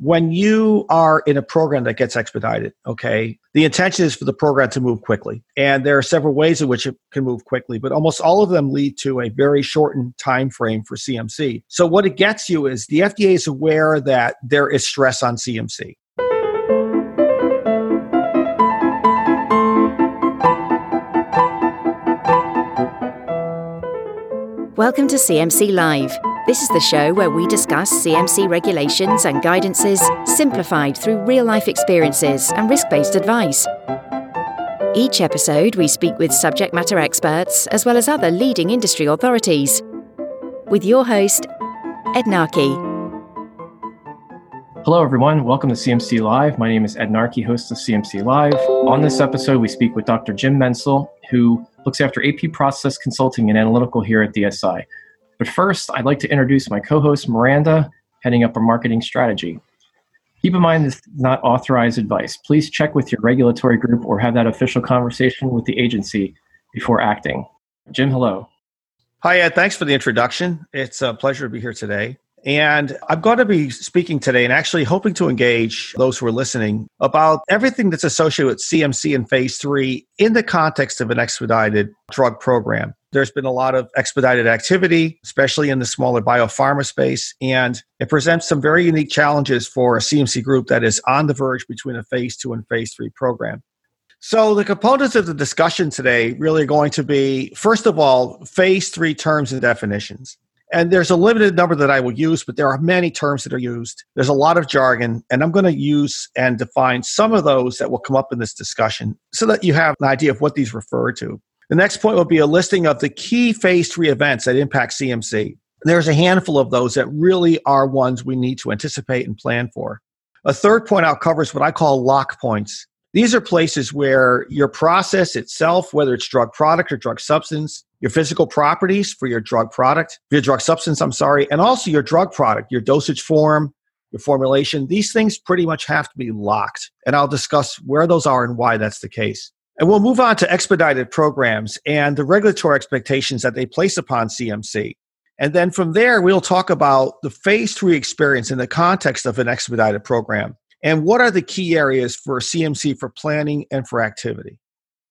when you are in a program that gets expedited, okay, the intention is for the program to move quickly. And there are several ways in which it can move quickly, but almost all of them lead to a very shortened time frame for CMC. So what it gets you is the FDA is aware that there is stress on CMC. Welcome to CMC Live. This is the show where we discuss CMC regulations and guidances simplified through real life experiences and risk based advice. Each episode, we speak with subject matter experts as well as other leading industry authorities. With your host, Ed Narke. Hello, everyone. Welcome to CMC Live. My name is Ed Narke, host of CMC Live. On this episode, we speak with Dr. Jim Mencel, who looks after AP process consulting and analytical here at DSI. But first, I'd like to introduce my co host, Miranda, heading up our marketing strategy. Keep in mind this is not authorized advice. Please check with your regulatory group or have that official conversation with the agency before acting. Jim, hello. Hi, Ed. Thanks for the introduction. It's a pleasure to be here today. And I'm going to be speaking today and actually hoping to engage those who are listening about everything that's associated with CMC in phase three in the context of an expedited drug program. There's been a lot of expedited activity, especially in the smaller biopharma space, and it presents some very unique challenges for a CMC group that is on the verge between a phase two and phase three program. So, the components of the discussion today really are going to be first of all, phase three terms and definitions. And there's a limited number that I will use, but there are many terms that are used. There's a lot of jargon, and I'm going to use and define some of those that will come up in this discussion so that you have an idea of what these refer to. The next point will be a listing of the key phase three events that impact CMC. There's a handful of those that really are ones we need to anticipate and plan for. A third point out covers what I call lock points. These are places where your process itself, whether it's drug product or drug substance, your physical properties for your drug product, your drug substance, I'm sorry, and also your drug product, your dosage form, your formulation, these things pretty much have to be locked. And I'll discuss where those are and why that's the case. And we'll move on to expedited programs and the regulatory expectations that they place upon CMC. And then from there, we'll talk about the phase three experience in the context of an expedited program and what are the key areas for CMC for planning and for activity.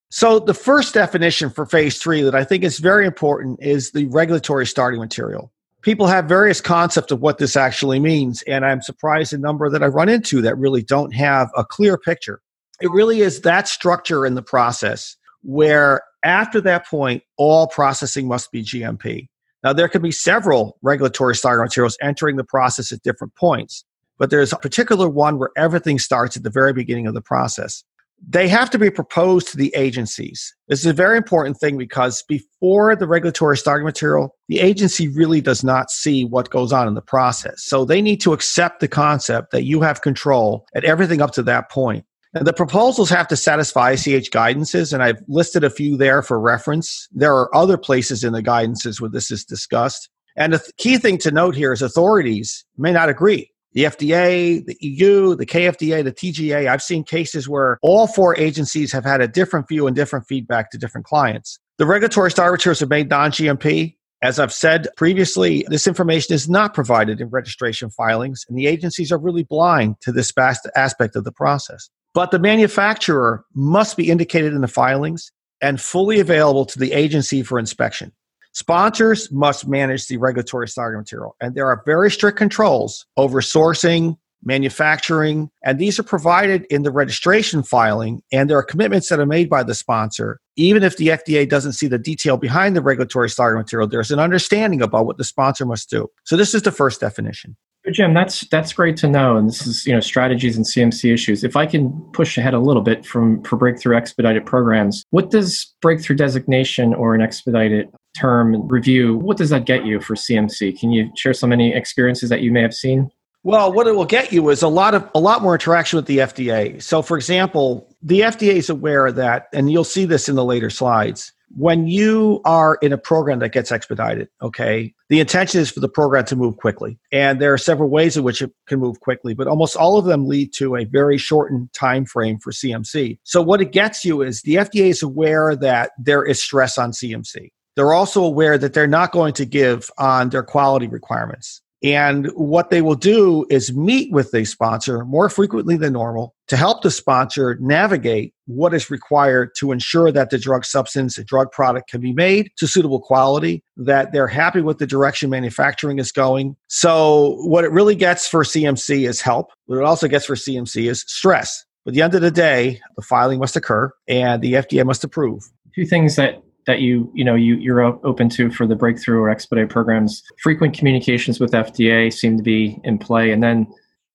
So, the first definition for phase three that I think is very important is the regulatory starting material. People have various concepts of what this actually means, and I'm surprised the number that I run into that really don't have a clear picture. It really is that structure in the process where after that point, all processing must be GMP. Now, there can be several regulatory starting materials entering the process at different points, but there's a particular one where everything starts at the very beginning of the process. They have to be proposed to the agencies. This is a very important thing because before the regulatory starting material, the agency really does not see what goes on in the process. So they need to accept the concept that you have control at everything up to that point. And the proposals have to satisfy ICH guidances, and I've listed a few there for reference. There are other places in the guidances where this is discussed. And the key thing to note here is authorities may not agree. The FDA, the EU, the KFDA, the TGA, I've seen cases where all four agencies have had a different view and different feedback to different clients. The regulatory materials are made non GMP. As I've said previously, this information is not provided in registration filings, and the agencies are really blind to this vast aspect of the process. But the manufacturer must be indicated in the filings and fully available to the agency for inspection. Sponsors must manage the regulatory starting material, and there are very strict controls over sourcing, manufacturing, and these are provided in the registration filing. And there are commitments that are made by the sponsor. Even if the FDA doesn't see the detail behind the regulatory starting material, there's an understanding about what the sponsor must do. So, this is the first definition. Jim, that's that's great to know, and this is you know strategies and CMC issues. If I can push ahead a little bit from for breakthrough expedited programs, what does breakthrough designation or an expedited term review? What does that get you for CMC? Can you share some any experiences that you may have seen? Well, what it will get you is a lot of a lot more interaction with the FDA. So, for example, the FDA is aware of that, and you'll see this in the later slides when you are in a program that gets expedited, okay, the intention is for the program to move quickly. And there are several ways in which it can move quickly, but almost all of them lead to a very shortened time frame for CMC. So what it gets you is the FDA is aware that there is stress on CMC. They're also aware that they're not going to give on their quality requirements. And what they will do is meet with the sponsor more frequently than normal to help the sponsor navigate what is required to ensure that the drug substance, drug product can be made to suitable quality, that they're happy with the direction manufacturing is going. So, what it really gets for CMC is help. What it also gets for CMC is stress. But at the end of the day, the filing must occur and the FDA must approve. Two things that that you you know you you're open to for the breakthrough or expedite programs frequent communications with fda seem to be in play and then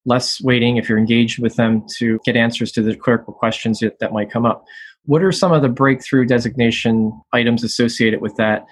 less waiting if you're engaged with them to get answers to the critical questions that, that might come up what are some of the breakthrough designation items associated with that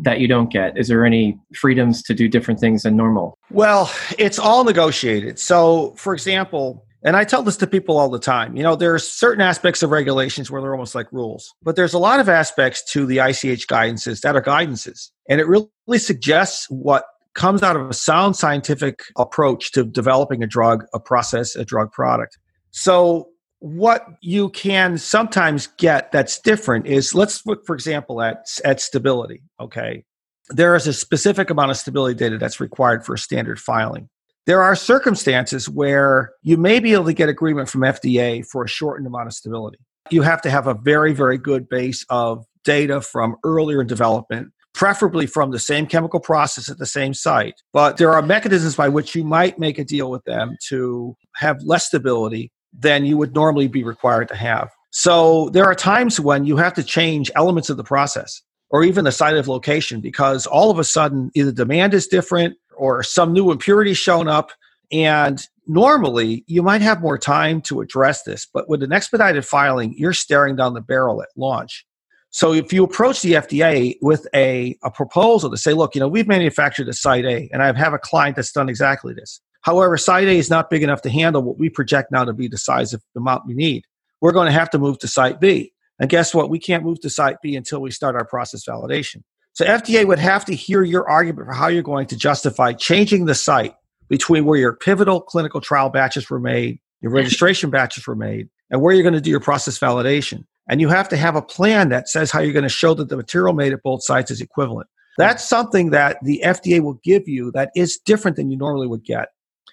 that you don't get? Is there any freedoms to do different things than normal? Well, it's all negotiated. So, for example, and I tell this to people all the time. You know, there are certain aspects of regulations where they're almost like rules, but there's a lot of aspects to the ICH guidances that are guidances. And it really suggests what comes out of a sound scientific approach to developing a drug, a process, a drug product. So, what you can sometimes get that's different is let's look, for example, at, at stability. Okay. There is a specific amount of stability data that's required for a standard filing. There are circumstances where you may be able to get agreement from FDA for a shortened amount of stability. You have to have a very, very good base of data from earlier in development, preferably from the same chemical process at the same site. But there are mechanisms by which you might make a deal with them to have less stability than you would normally be required to have. So there are times when you have to change elements of the process or even the site of location because all of a sudden either demand is different or some new impurity shown up. And normally you might have more time to address this, but with an expedited filing, you're staring down the barrel at launch. So if you approach the FDA with a, a proposal to say, look, you know, we've manufactured a site A, and I have a client that's done exactly this. However, site A is not big enough to handle what we project now to be the size of the amount we need. We're going to have to move to site B. And guess what? We can't move to site B until we start our process validation. So FDA would have to hear your argument for how you're going to justify changing the site between where your pivotal clinical trial batches were made, your registration batches were made, and where you're going to do your process validation. And you have to have a plan that says how you're going to show that the material made at both sites is equivalent. That's something that the FDA will give you that is different than you normally would get.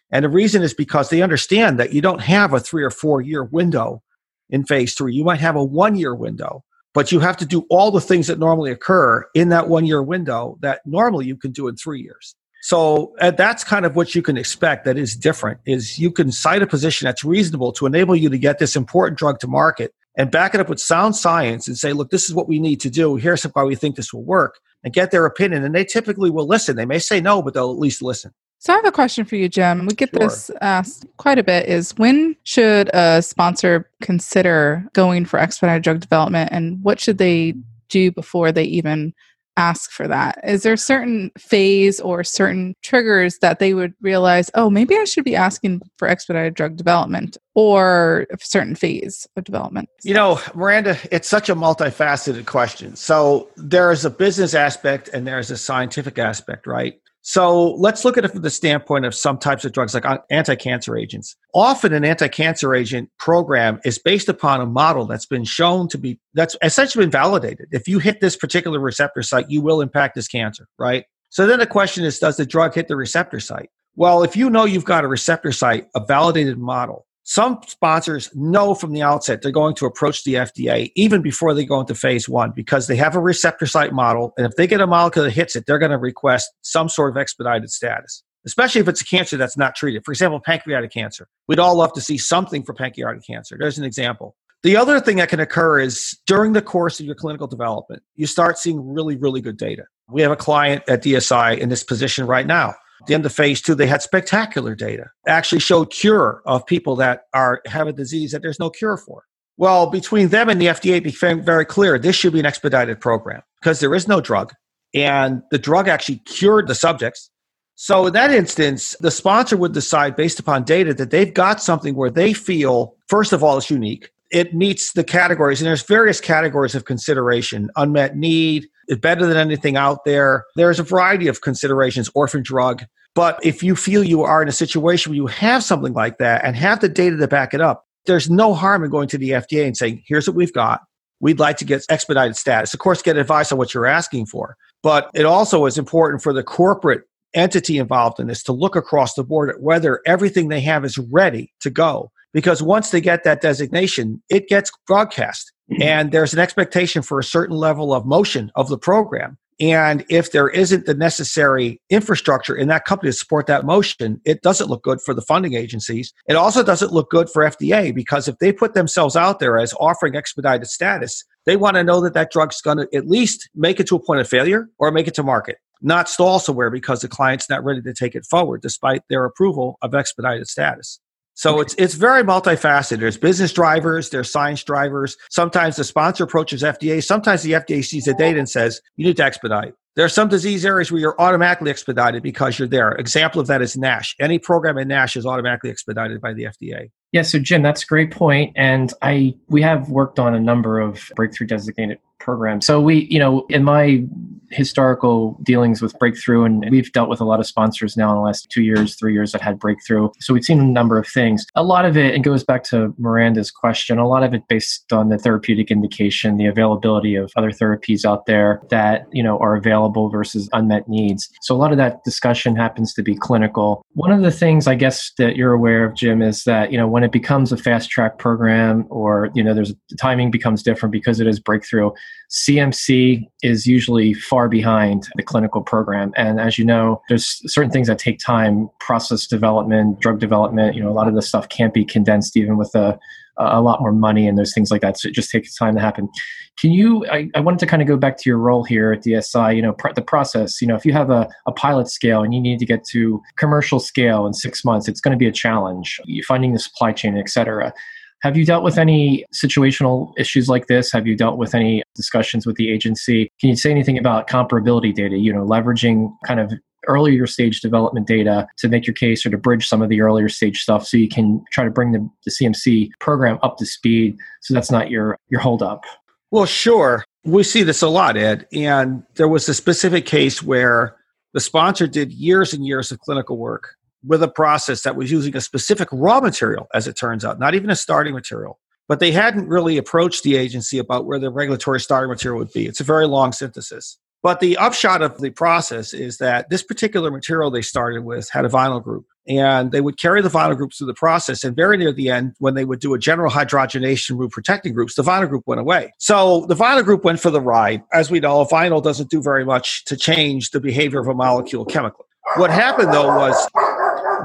And the reason is because they understand that you don't have a three or four year window in phase three. You might have a one year window but you have to do all the things that normally occur in that one year window that normally you can do in three years. So uh, that's kind of what you can expect that is different is you can cite a position that's reasonable to enable you to get this important drug to market and back it up with sound science and say look this is what we need to do. Here's why we think this will work and get their opinion. And they typically will listen. They may say no but they'll at least listen so I have a question for you, Jim. We get sure. this asked quite a bit is when should a sponsor consider going for expedited drug development and what should they do before they even ask for that? Is there a certain phase or certain triggers that they would realize, oh, maybe I should be asking for expedited drug development or a certain phase of development? You know, Miranda, it's such a multifaceted question. So there is a business aspect and there's a scientific aspect, right? So let's look at it from the standpoint of some types of drugs like uh, anti cancer agents. Often, an anti cancer agent program is based upon a model that's been shown to be, that's essentially been validated. If you hit this particular receptor site, you will impact this cancer, right? So then the question is does the drug hit the receptor site? Well, if you know you've got a receptor site, a validated model, some sponsors know from the outset they're going to approach the FDA even before they go into phase one because they have a receptor site model. And if they get a molecule that hits it, they're going to request some sort of expedited status, especially if it's a cancer that's not treated. For example, pancreatic cancer. We'd all love to see something for pancreatic cancer. There's an example. The other thing that can occur is during the course of your clinical development, you start seeing really, really good data. We have a client at DSI in this position right now the end of phase two, they had spectacular data. Actually showed cure of people that are have a disease that there's no cure for. Well, between them and the FDA, it became very clear this should be an expedited program because there is no drug, and the drug actually cured the subjects. So in that instance, the sponsor would decide based upon data that they've got something where they feel, first of all, it's unique. It meets the categories, and there's various categories of consideration: unmet need, better than anything out there. There's a variety of considerations, orphan drug. But if you feel you are in a situation where you have something like that and have the data to back it up, there's no harm in going to the FDA and saying, here's what we've got. We'd like to get expedited status. Of course, get advice on what you're asking for. But it also is important for the corporate entity involved in this to look across the board at whether everything they have is ready to go. Because once they get that designation, it gets broadcast. Mm-hmm. And there's an expectation for a certain level of motion of the program. And if there isn't the necessary infrastructure in that company to support that motion, it doesn't look good for the funding agencies. It also doesn't look good for FDA because if they put themselves out there as offering expedited status, they want to know that that drug's going to at least make it to a point of failure or make it to market, not stall somewhere because the client's not ready to take it forward despite their approval of expedited status. So okay. it's it's very multifaceted. There's business drivers, there's science drivers. Sometimes the sponsor approaches FDA. Sometimes the FDA sees the data and says you need to expedite. There are some disease areas where you're automatically expedited because you're there. Example of that is NASH. Any program in NASH is automatically expedited by the FDA. Yeah, so Jim, that's a great point. and I we have worked on a number of breakthrough designated programs. So we, you know, in my historical dealings with Breakthrough, and we've dealt with a lot of sponsors now in the last two years, three years that had Breakthrough. So we've seen a number of things. A lot of it, and goes back to Miranda's question, a lot of it based on the therapeutic indication, the availability of other therapies out there that, you know, are available versus unmet needs. So a lot of that discussion happens to be clinical. One of the things I guess that you're aware of, Jim, is that, you know, when it becomes a fast track program or, you know, there's the timing becomes different because it is breakthrough CMC is usually far behind the clinical program. And as you know, there's certain things that take time, process development, drug development, you know, a lot of this stuff can't be condensed even with a, a lot more money and those things like that. So it just takes time to happen. Can you, I, I wanted to kind of go back to your role here at DSI, you know, pr- the process, you know, if you have a, a pilot scale and you need to get to commercial scale in six months, it's going to be a challenge, finding the supply chain, et cetera. Have you dealt with any situational issues like this? Have you dealt with any discussions with the agency? Can you say anything about comparability data, you know, leveraging kind of earlier stage development data to make your case or to bridge some of the earlier stage stuff so you can try to bring the, the CMC program up to speed so that's not your your holdup? Well, sure. We see this a lot, Ed. And there was a specific case where the sponsor did years and years of clinical work with a process that was using a specific raw material, as it turns out, not even a starting material. But they hadn't really approached the agency about where the regulatory starting material would be. It's a very long synthesis. But the upshot of the process is that this particular material they started with had a vinyl group. And they would carry the vinyl groups through the process. And very near the end, when they would do a general hydrogenation group protecting groups, the vinyl group went away. So the vinyl group went for the ride. As we know, vinyl doesn't do very much to change the behavior of a molecule chemically. What happened though was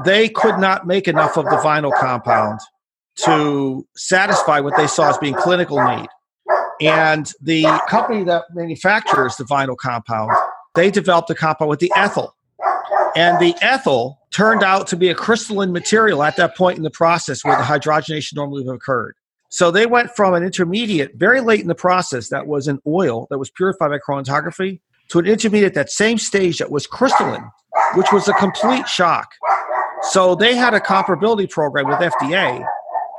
they could not make enough of the vinyl compound to satisfy what they saw as being clinical need. And the company that manufactures the vinyl compound, they developed a compound with the ethyl. And the ethyl turned out to be a crystalline material at that point in the process where the hydrogenation normally would have occurred. So they went from an intermediate very late in the process that was an oil that was purified by chromatography to an intermediate that same stage that was crystalline, which was a complete shock. So they had a comparability program with FDA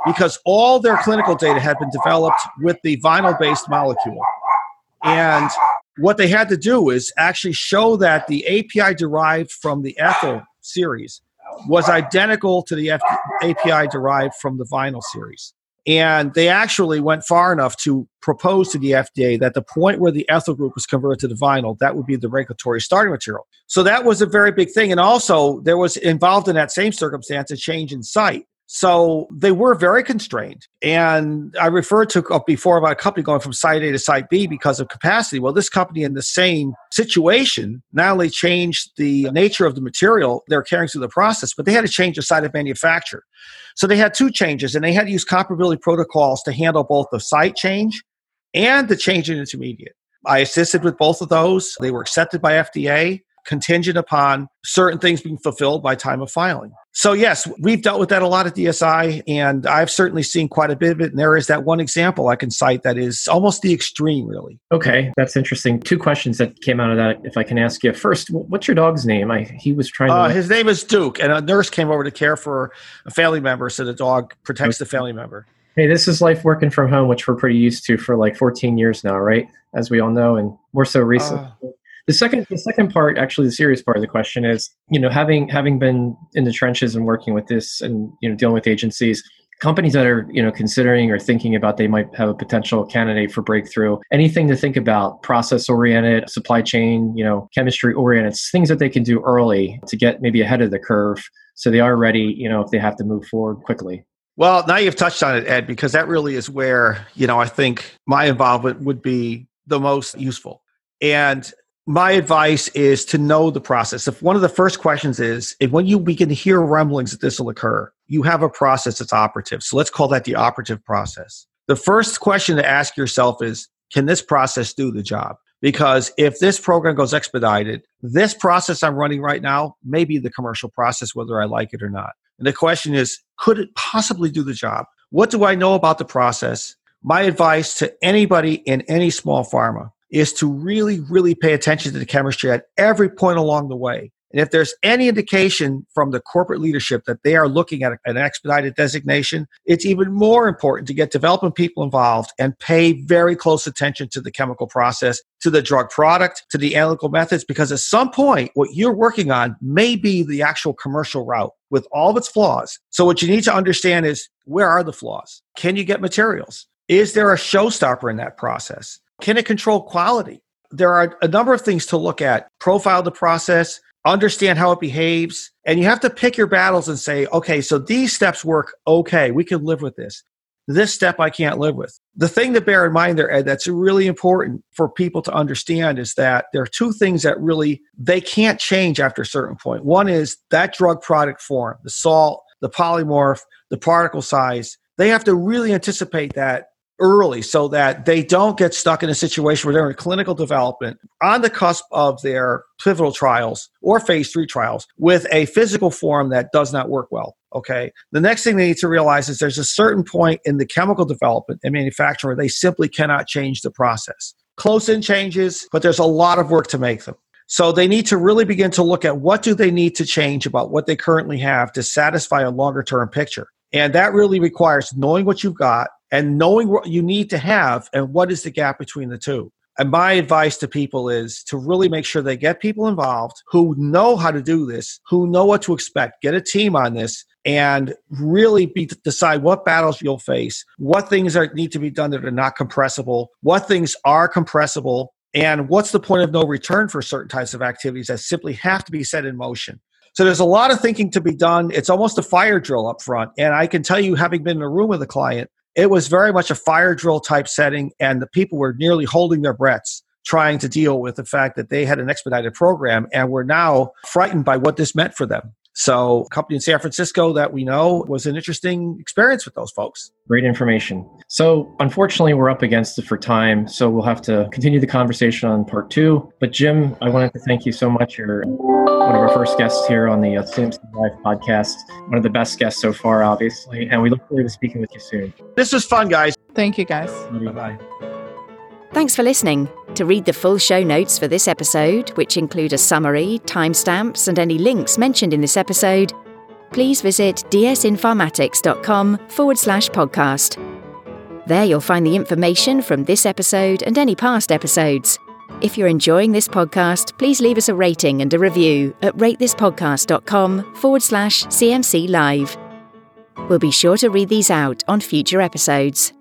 because all their clinical data had been developed with the vinyl based molecule. And what they had to do is actually show that the API derived from the ethyl series was identical to the API derived from the vinyl series. And they actually went far enough to propose to the FDA that the point where the ethyl group was converted to the vinyl, that would be the regulatory starting material. So that was a very big thing. And also, there was involved in that same circumstance a change in site. So they were very constrained. And I referred to uh, before about a company going from site A to site B because of capacity. Well, this company in the same situation not only changed the nature of the material they're carrying through the process, but they had to change the site of manufacture. So they had two changes and they had to use comparability protocols to handle both the site change and the change in intermediate. I assisted with both of those. They were accepted by FDA contingent upon certain things being fulfilled by time of filing. So, yes, we've dealt with that a lot at DSI, and I've certainly seen quite a bit of it. And there is that one example I can cite that is almost the extreme, really. Okay, that's interesting. Two questions that came out of that, if I can ask you. First, what's your dog's name? I he was trying to. Uh, his name is Duke, and a nurse came over to care for a family member, so the dog protects the family member. Hey, this is life working from home, which we're pretty used to for like 14 years now, right? As we all know, and more so recently. Uh, the second, the second part, actually, the serious part of the question is, you know, having having been in the trenches and working with this, and you know, dealing with agencies, companies that are you know considering or thinking about they might have a potential candidate for breakthrough anything to think about process oriented supply chain you know chemistry oriented things that they can do early to get maybe ahead of the curve so they are ready you know if they have to move forward quickly. Well now you've touched on it ed because that really is where you know i think my involvement would be the most useful. And my advice is to know the process. If one of the first questions is, if when you begin to hear rumblings that this will occur, you have a process that's operative. So let's call that the operative process. The first question to ask yourself is, can this process do the job? Because if this program goes expedited, this process I'm running right now may be the commercial process, whether I like it or not. And the question is, could it possibly do the job? What do I know about the process? My advice to anybody in any small pharma is to really, really pay attention to the chemistry at every point along the way. And if there's any indication from the corporate leadership that they are looking at an expedited designation, it's even more important to get development people involved and pay very close attention to the chemical process, to the drug product, to the analytical methods, because at some point, what you're working on may be the actual commercial route with all of its flaws. So, what you need to understand is where are the flaws? Can you get materials? Is there a showstopper in that process? Can it control quality? There are a number of things to look at. Profile the process, understand how it behaves, and you have to pick your battles and say, okay, so these steps work okay, we can live with this. This step I can't live with. The thing to bear in mind there, Ed, that's really important for people to understand is that there are two things that really they can't change after a certain point. One is that drug product form, the salt, the polymorph, the particle size. They have to really anticipate that early so that they don't get stuck in a situation where they're in clinical development on the cusp of their pivotal trials or phase three trials with a physical form that does not work well. Okay. The next thing they need to realize is there's a certain point in the chemical development and manufacturing where they simply cannot change the process. Close in changes, but there's a lot of work to make them. So they need to really begin to look at what do they need to change about what they currently have to satisfy a longer term picture. And that really requires knowing what you've got, and knowing what you need to have and what is the gap between the two. And my advice to people is to really make sure they get people involved who know how to do this, who know what to expect, get a team on this, and really be, decide what battles you'll face, what things are, need to be done that are not compressible, what things are compressible, and what's the point of no return for certain types of activities that simply have to be set in motion. So there's a lot of thinking to be done. It's almost a fire drill up front. And I can tell you, having been in a room with a client, it was very much a fire drill type setting, and the people were nearly holding their breaths trying to deal with the fact that they had an expedited program and were now frightened by what this meant for them. So, a company in San Francisco that we know was an interesting experience with those folks. Great information. So, unfortunately, we're up against it for time. So, we'll have to continue the conversation on part two. But, Jim, I wanted to thank you so much. You're one of our first guests here on the uh, CMC Live podcast. One of the best guests so far, obviously. And we look forward to speaking with you soon. This was fun, guys. Thank you, guys. Bye bye. Thanks for listening. To read the full show notes for this episode, which include a summary, timestamps, and any links mentioned in this episode, please visit dsinpharmatics.com forward slash podcast. There you'll find the information from this episode and any past episodes. If you're enjoying this podcast, please leave us a rating and a review at ratethispodcast.com forward slash CMC Live. We'll be sure to read these out on future episodes.